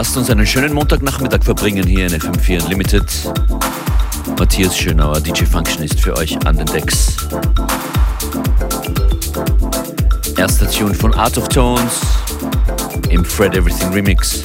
Lasst uns einen schönen Montagnachmittag verbringen hier in FM4 Unlimited. Matthias Schönauer, DJ Functionist für euch an den Decks. Erster Tune von Art of Tones im Fred Everything Remix.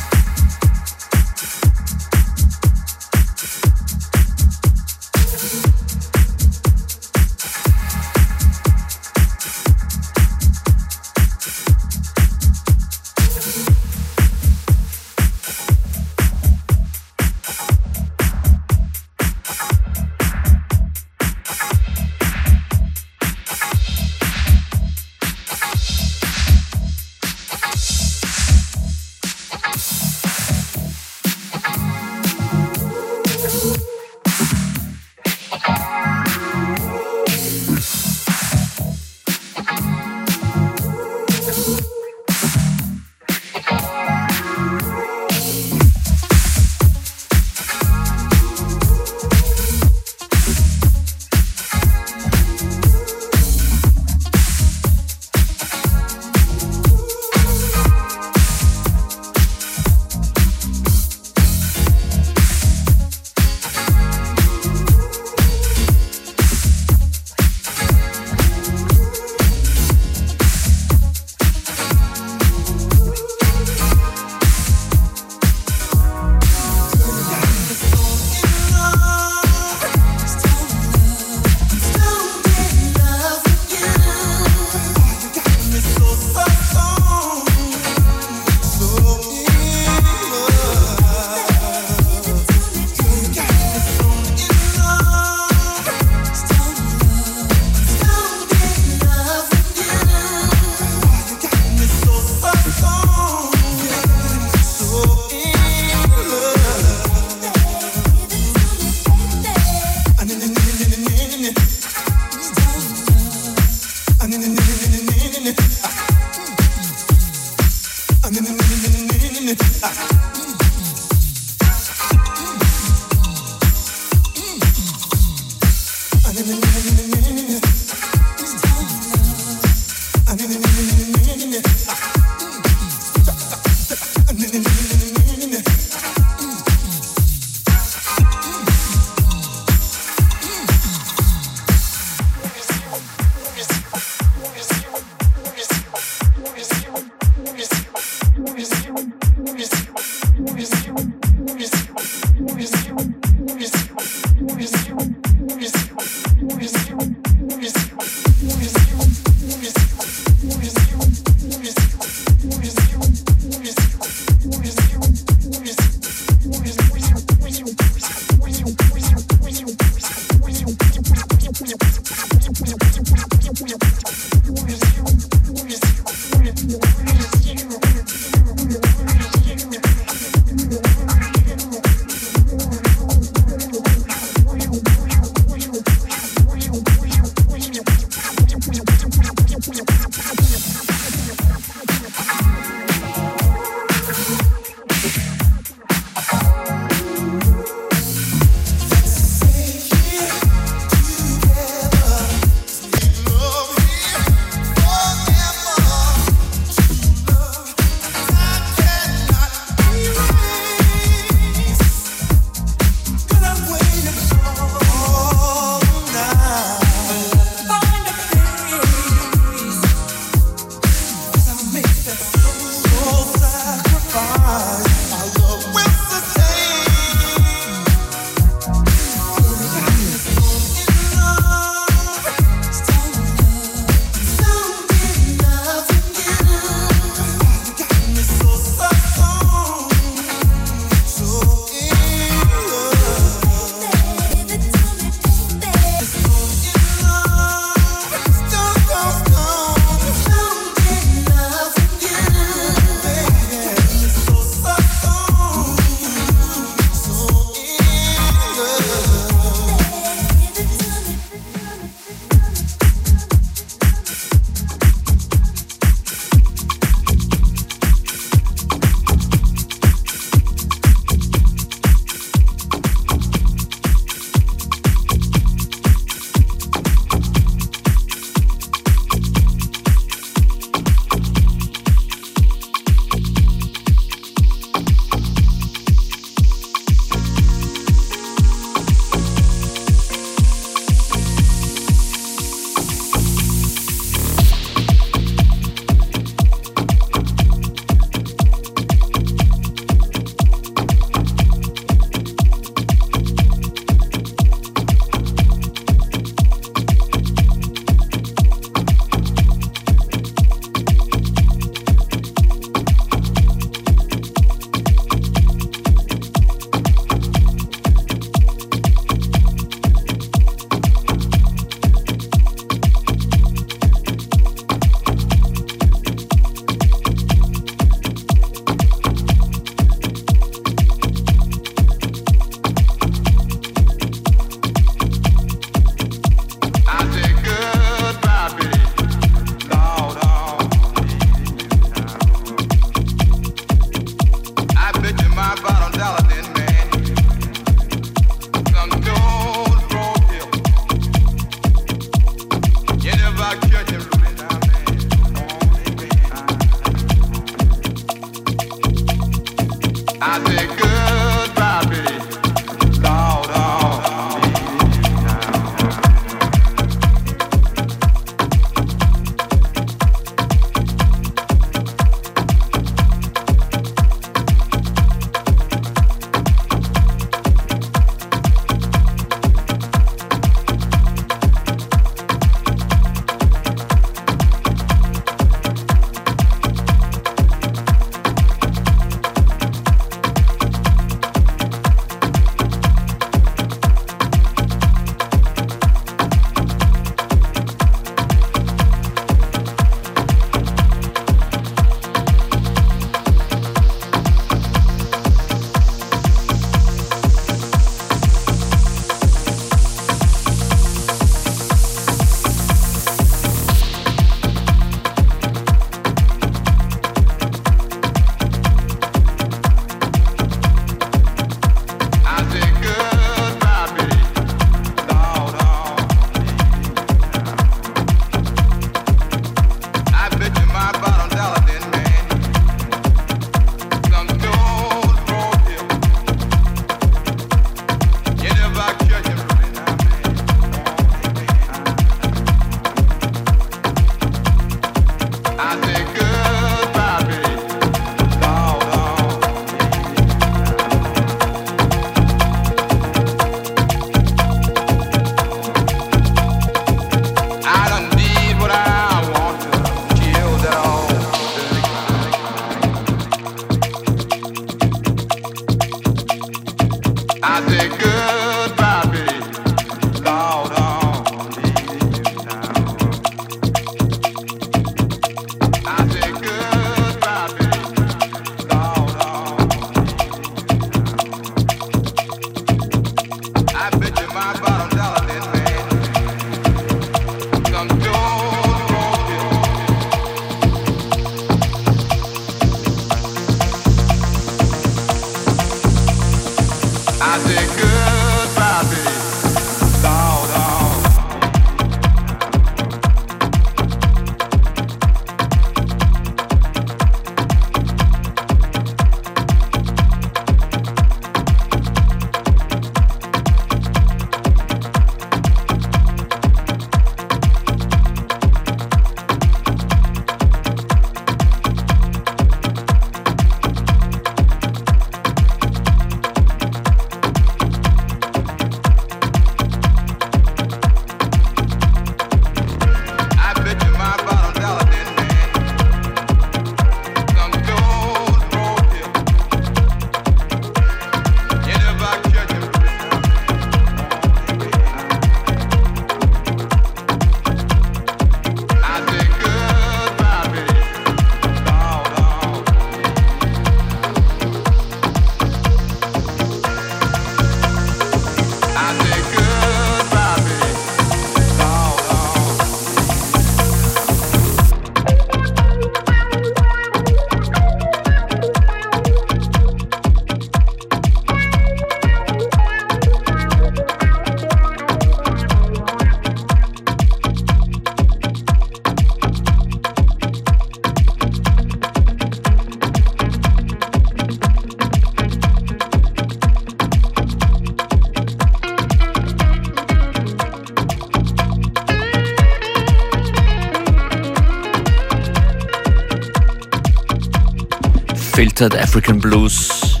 Unfiltered African Blues,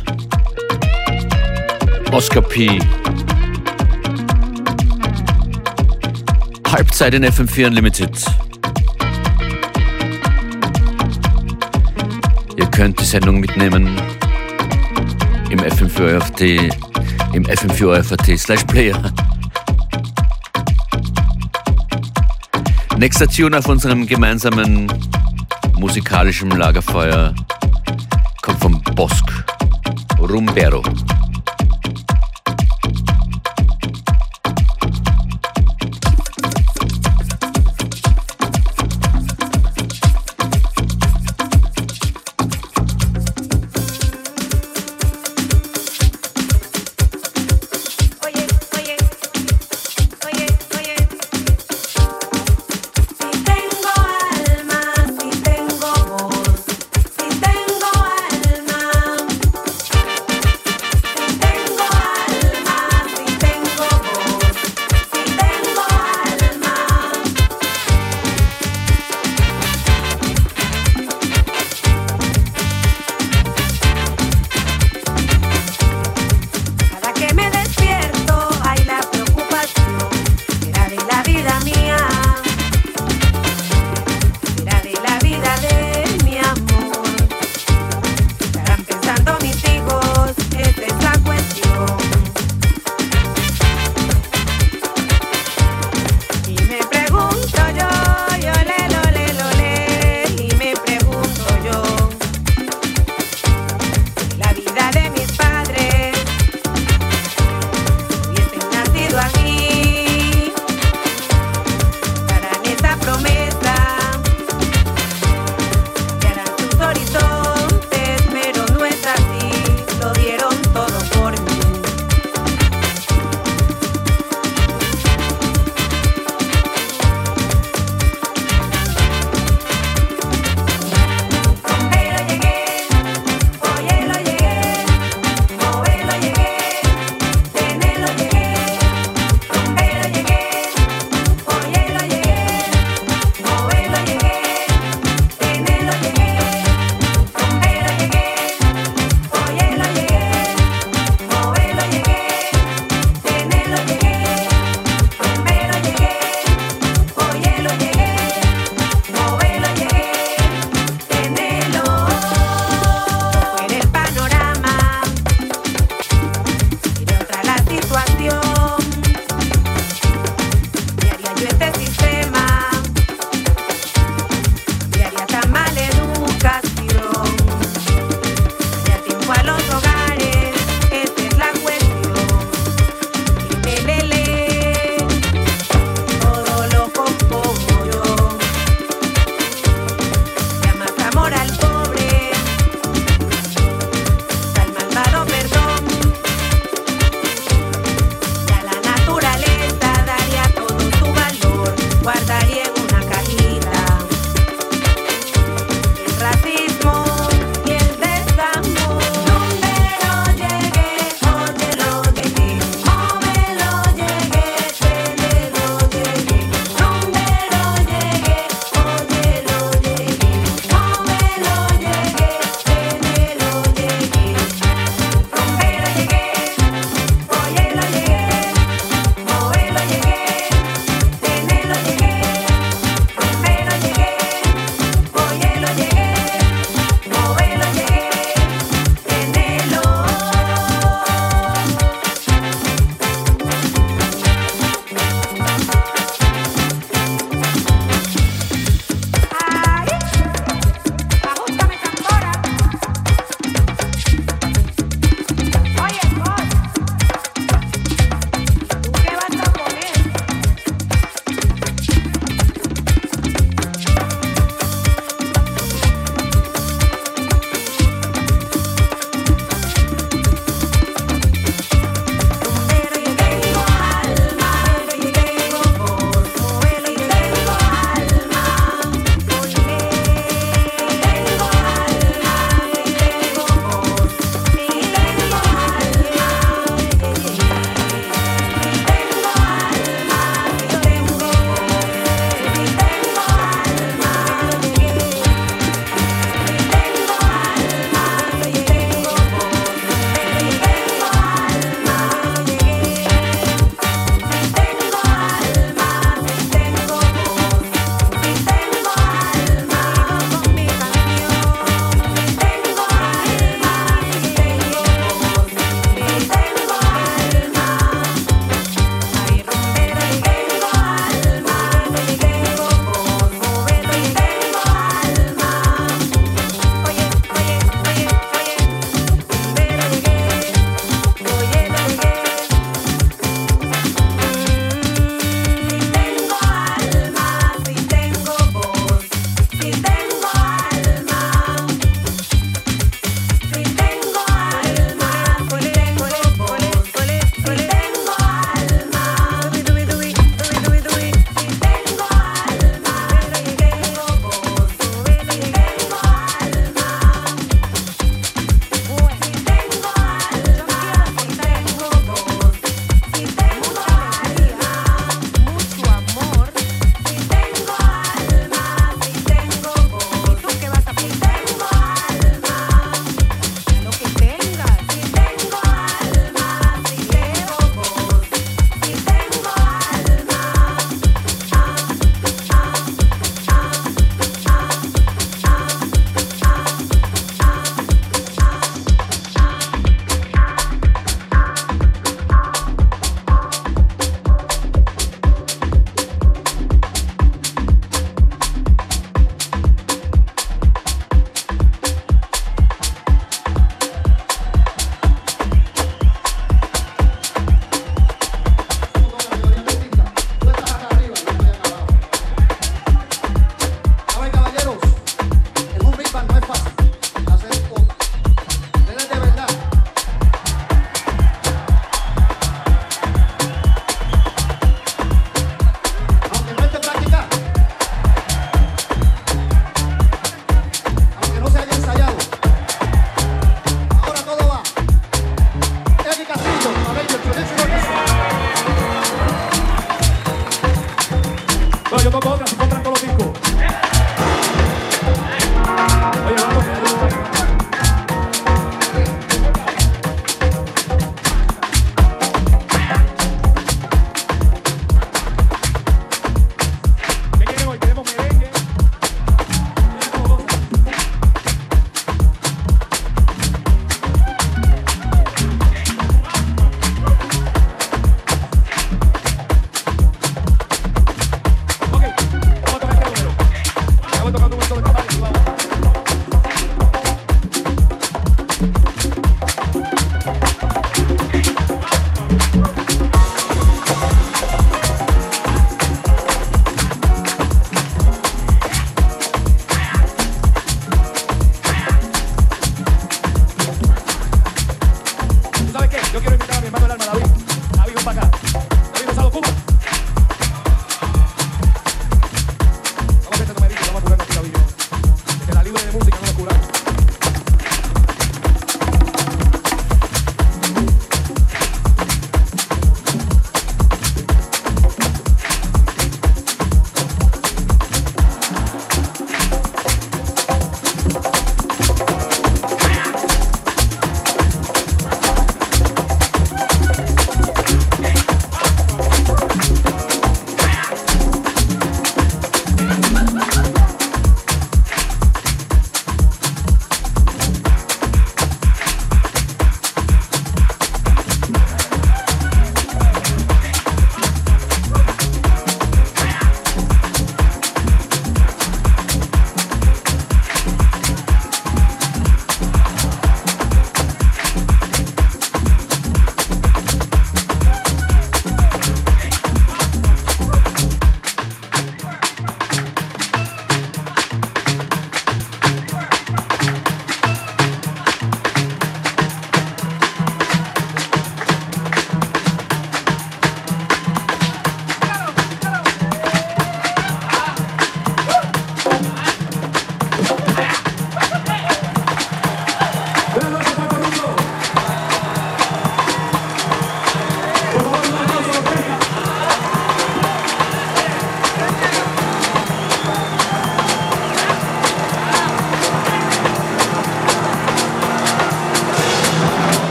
Oscar P. Halbzeit in FM4 Unlimited. Ihr könnt die Sendung mitnehmen im FM4 OFT, im FM4 OFT slash Player. Nächster Tune auf unserem gemeinsamen musikalischen Lagerfeuer Bosc. Rumbero.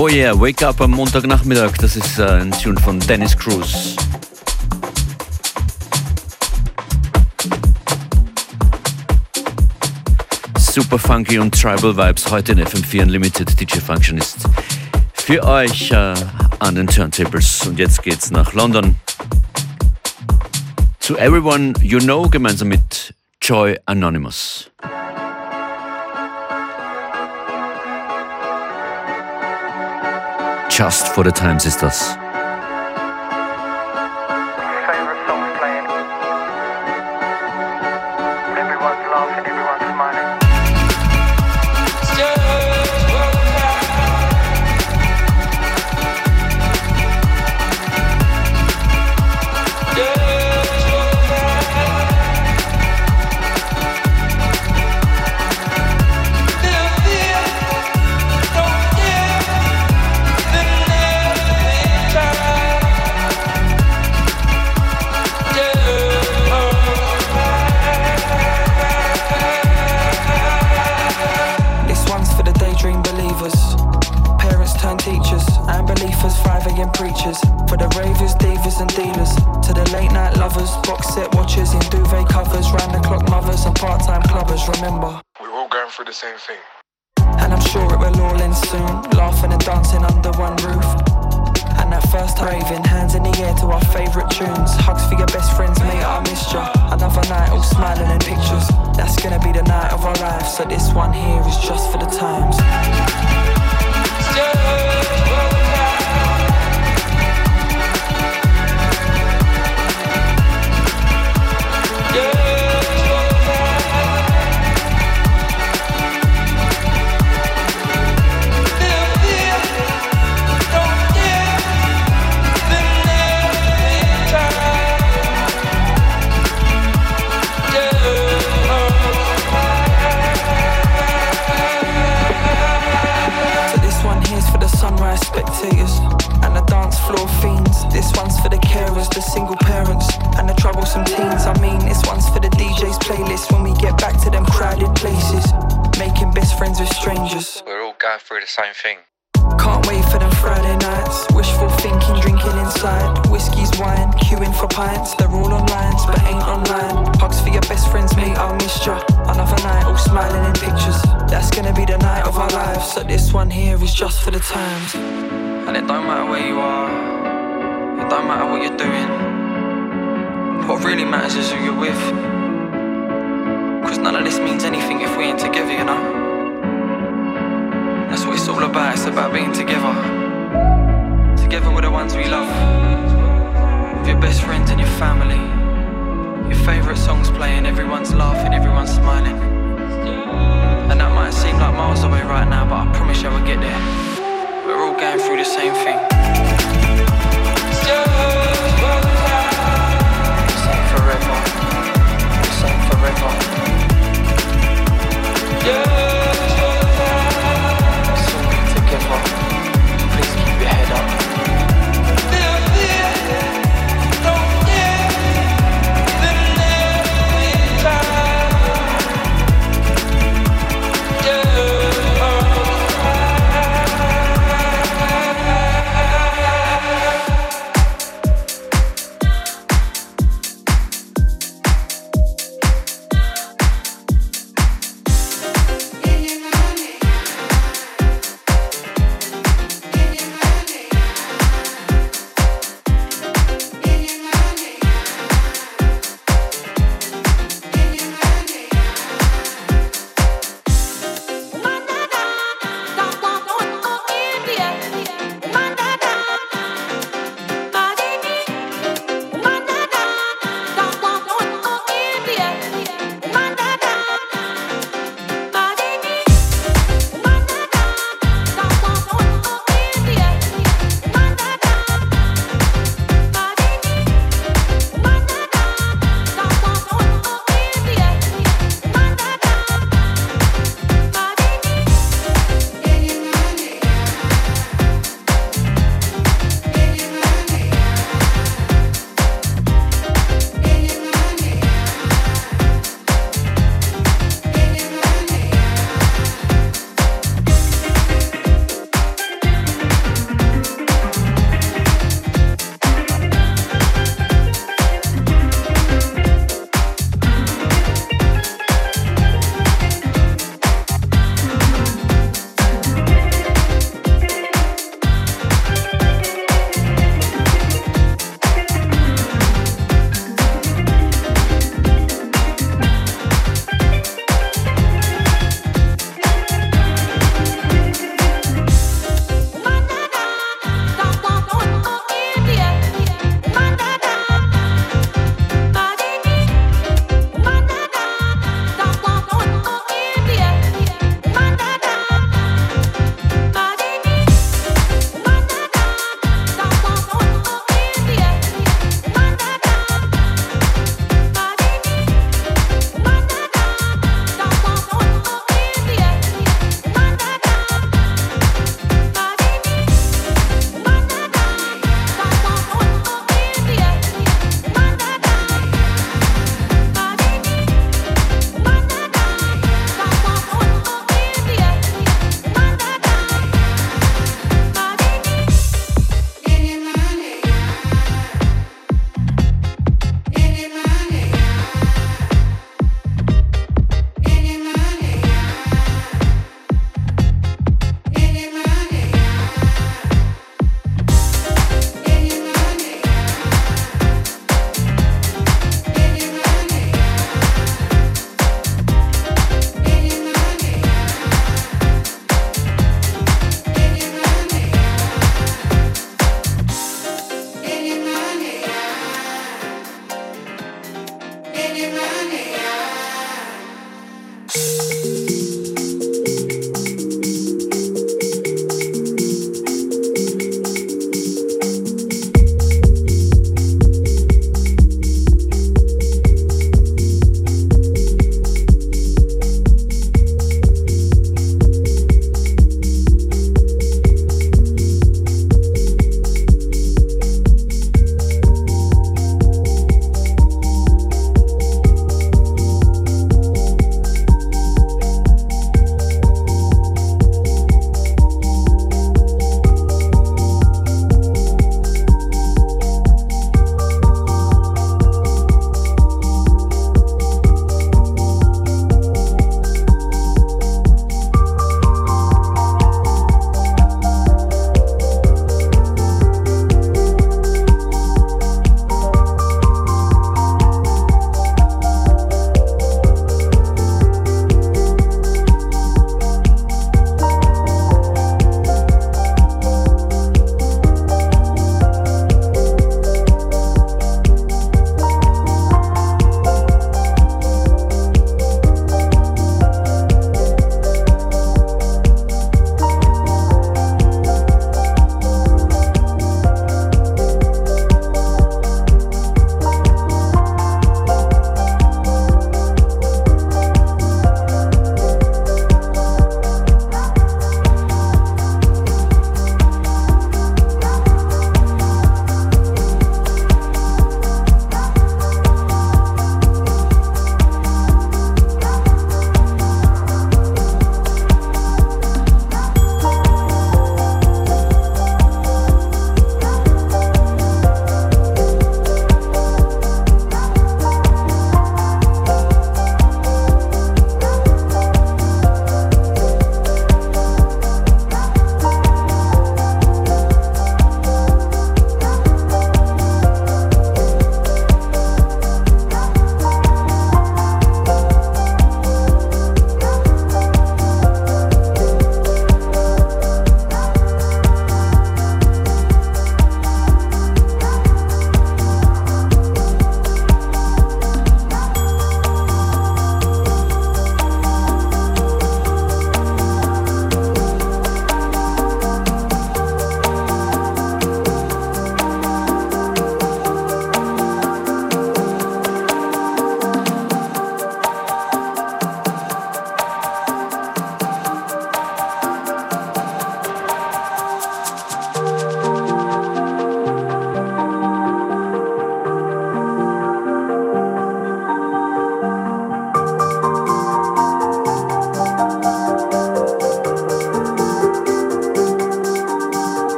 Oh yeah, Wake Up am Montagnachmittag, das ist äh, ein Tune von Dennis Cruz. Super funky und tribal Vibes heute in FM4 Unlimited. DJ Functionist für euch äh, an den Turntables. Und jetzt geht's nach London. Zu Everyone You Know gemeinsam mit Joy Anonymous. Just for the Times ist Remember, we're all going through the same thing. And I'm sure it will all end soon. Laughing and dancing under one roof. And that first raving, hands in the air to our favourite tunes. Hugs for your best friends, mate, I missed ya. Another night, all smiling in pictures. That's gonna be the night of our lives. So this one here is just for the times. spectators floor fiends. This one's for the carers, the single parents, and the troublesome teens. I mean, this one's for the DJ's playlist when we get back to them crowded places, making best friends with strangers. We're all going through the same thing. Can't wait for them Friday nights. Wishful thinking, drinking inside. Whiskey's wine, queuing for pints. They're all online, but ain't online. Hugs for your best friends, mate. I'll miss ya. Another night, all smiling in pictures. That's gonna be the night of our lives. So this one here is just for the times. And it don't matter where you are. It don't matter what you're doing. What really matters is who you're with. Cause none of this means anything if we ain't together, you know. That's what it's all about, it's about being together. Together with the ones we love. With your best friends and your family. Your favourite songs playing, everyone's laughing, everyone's smiling. And that might seem like miles away right now, but I promise you we'll get there. We're all going through the same thing.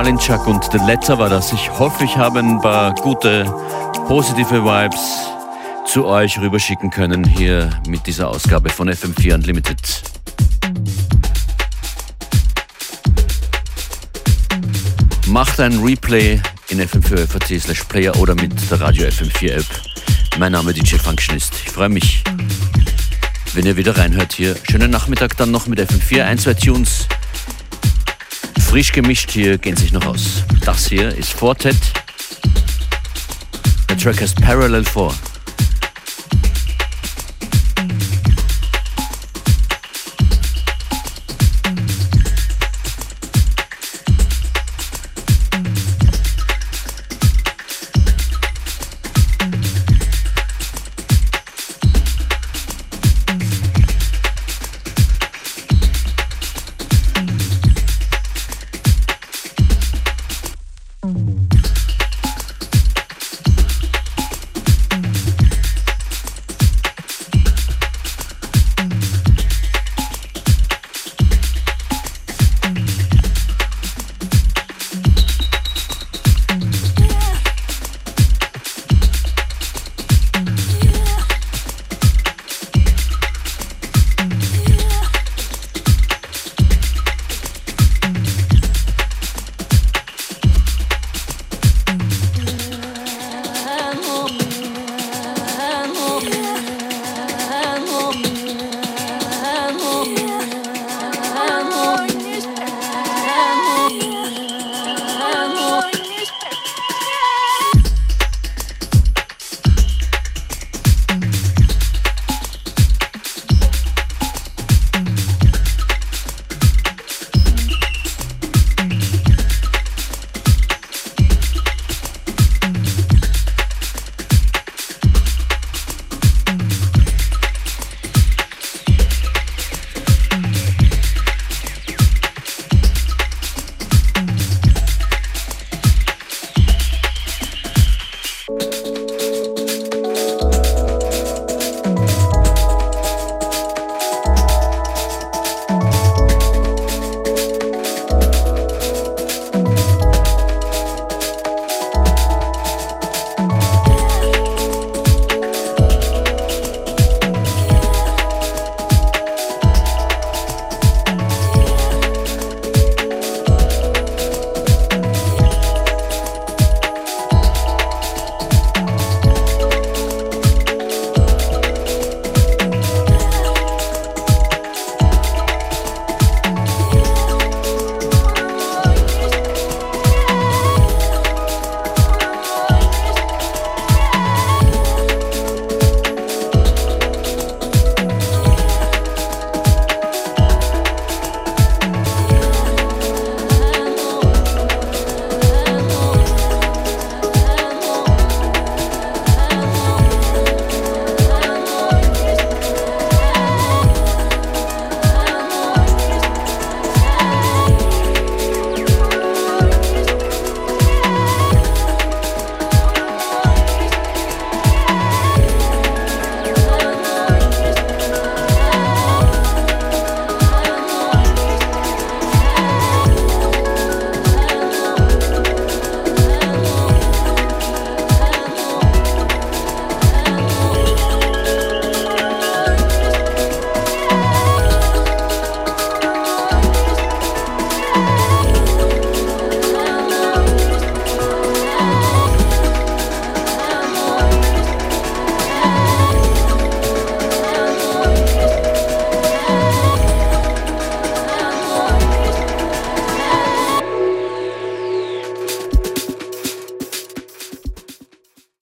Chris Malinchuk und The Letter war das. Ich hoffe, ich habe ein paar gute, positive Vibes zu euch rüberschicken können hier mit dieser Ausgabe von FM4 Unlimited. Macht ein Replay in FM4 slash Player oder mit der Radio FM4 App. Mein Name DJ Functionist. Ich freue mich, wenn ihr wieder reinhört hier. Schönen Nachmittag dann noch mit FM4, ein, zwei Tunes. Frisch gemischt hier gehen sich noch aus. Das hier ist Fortet. Der Track heißt Parallel 4.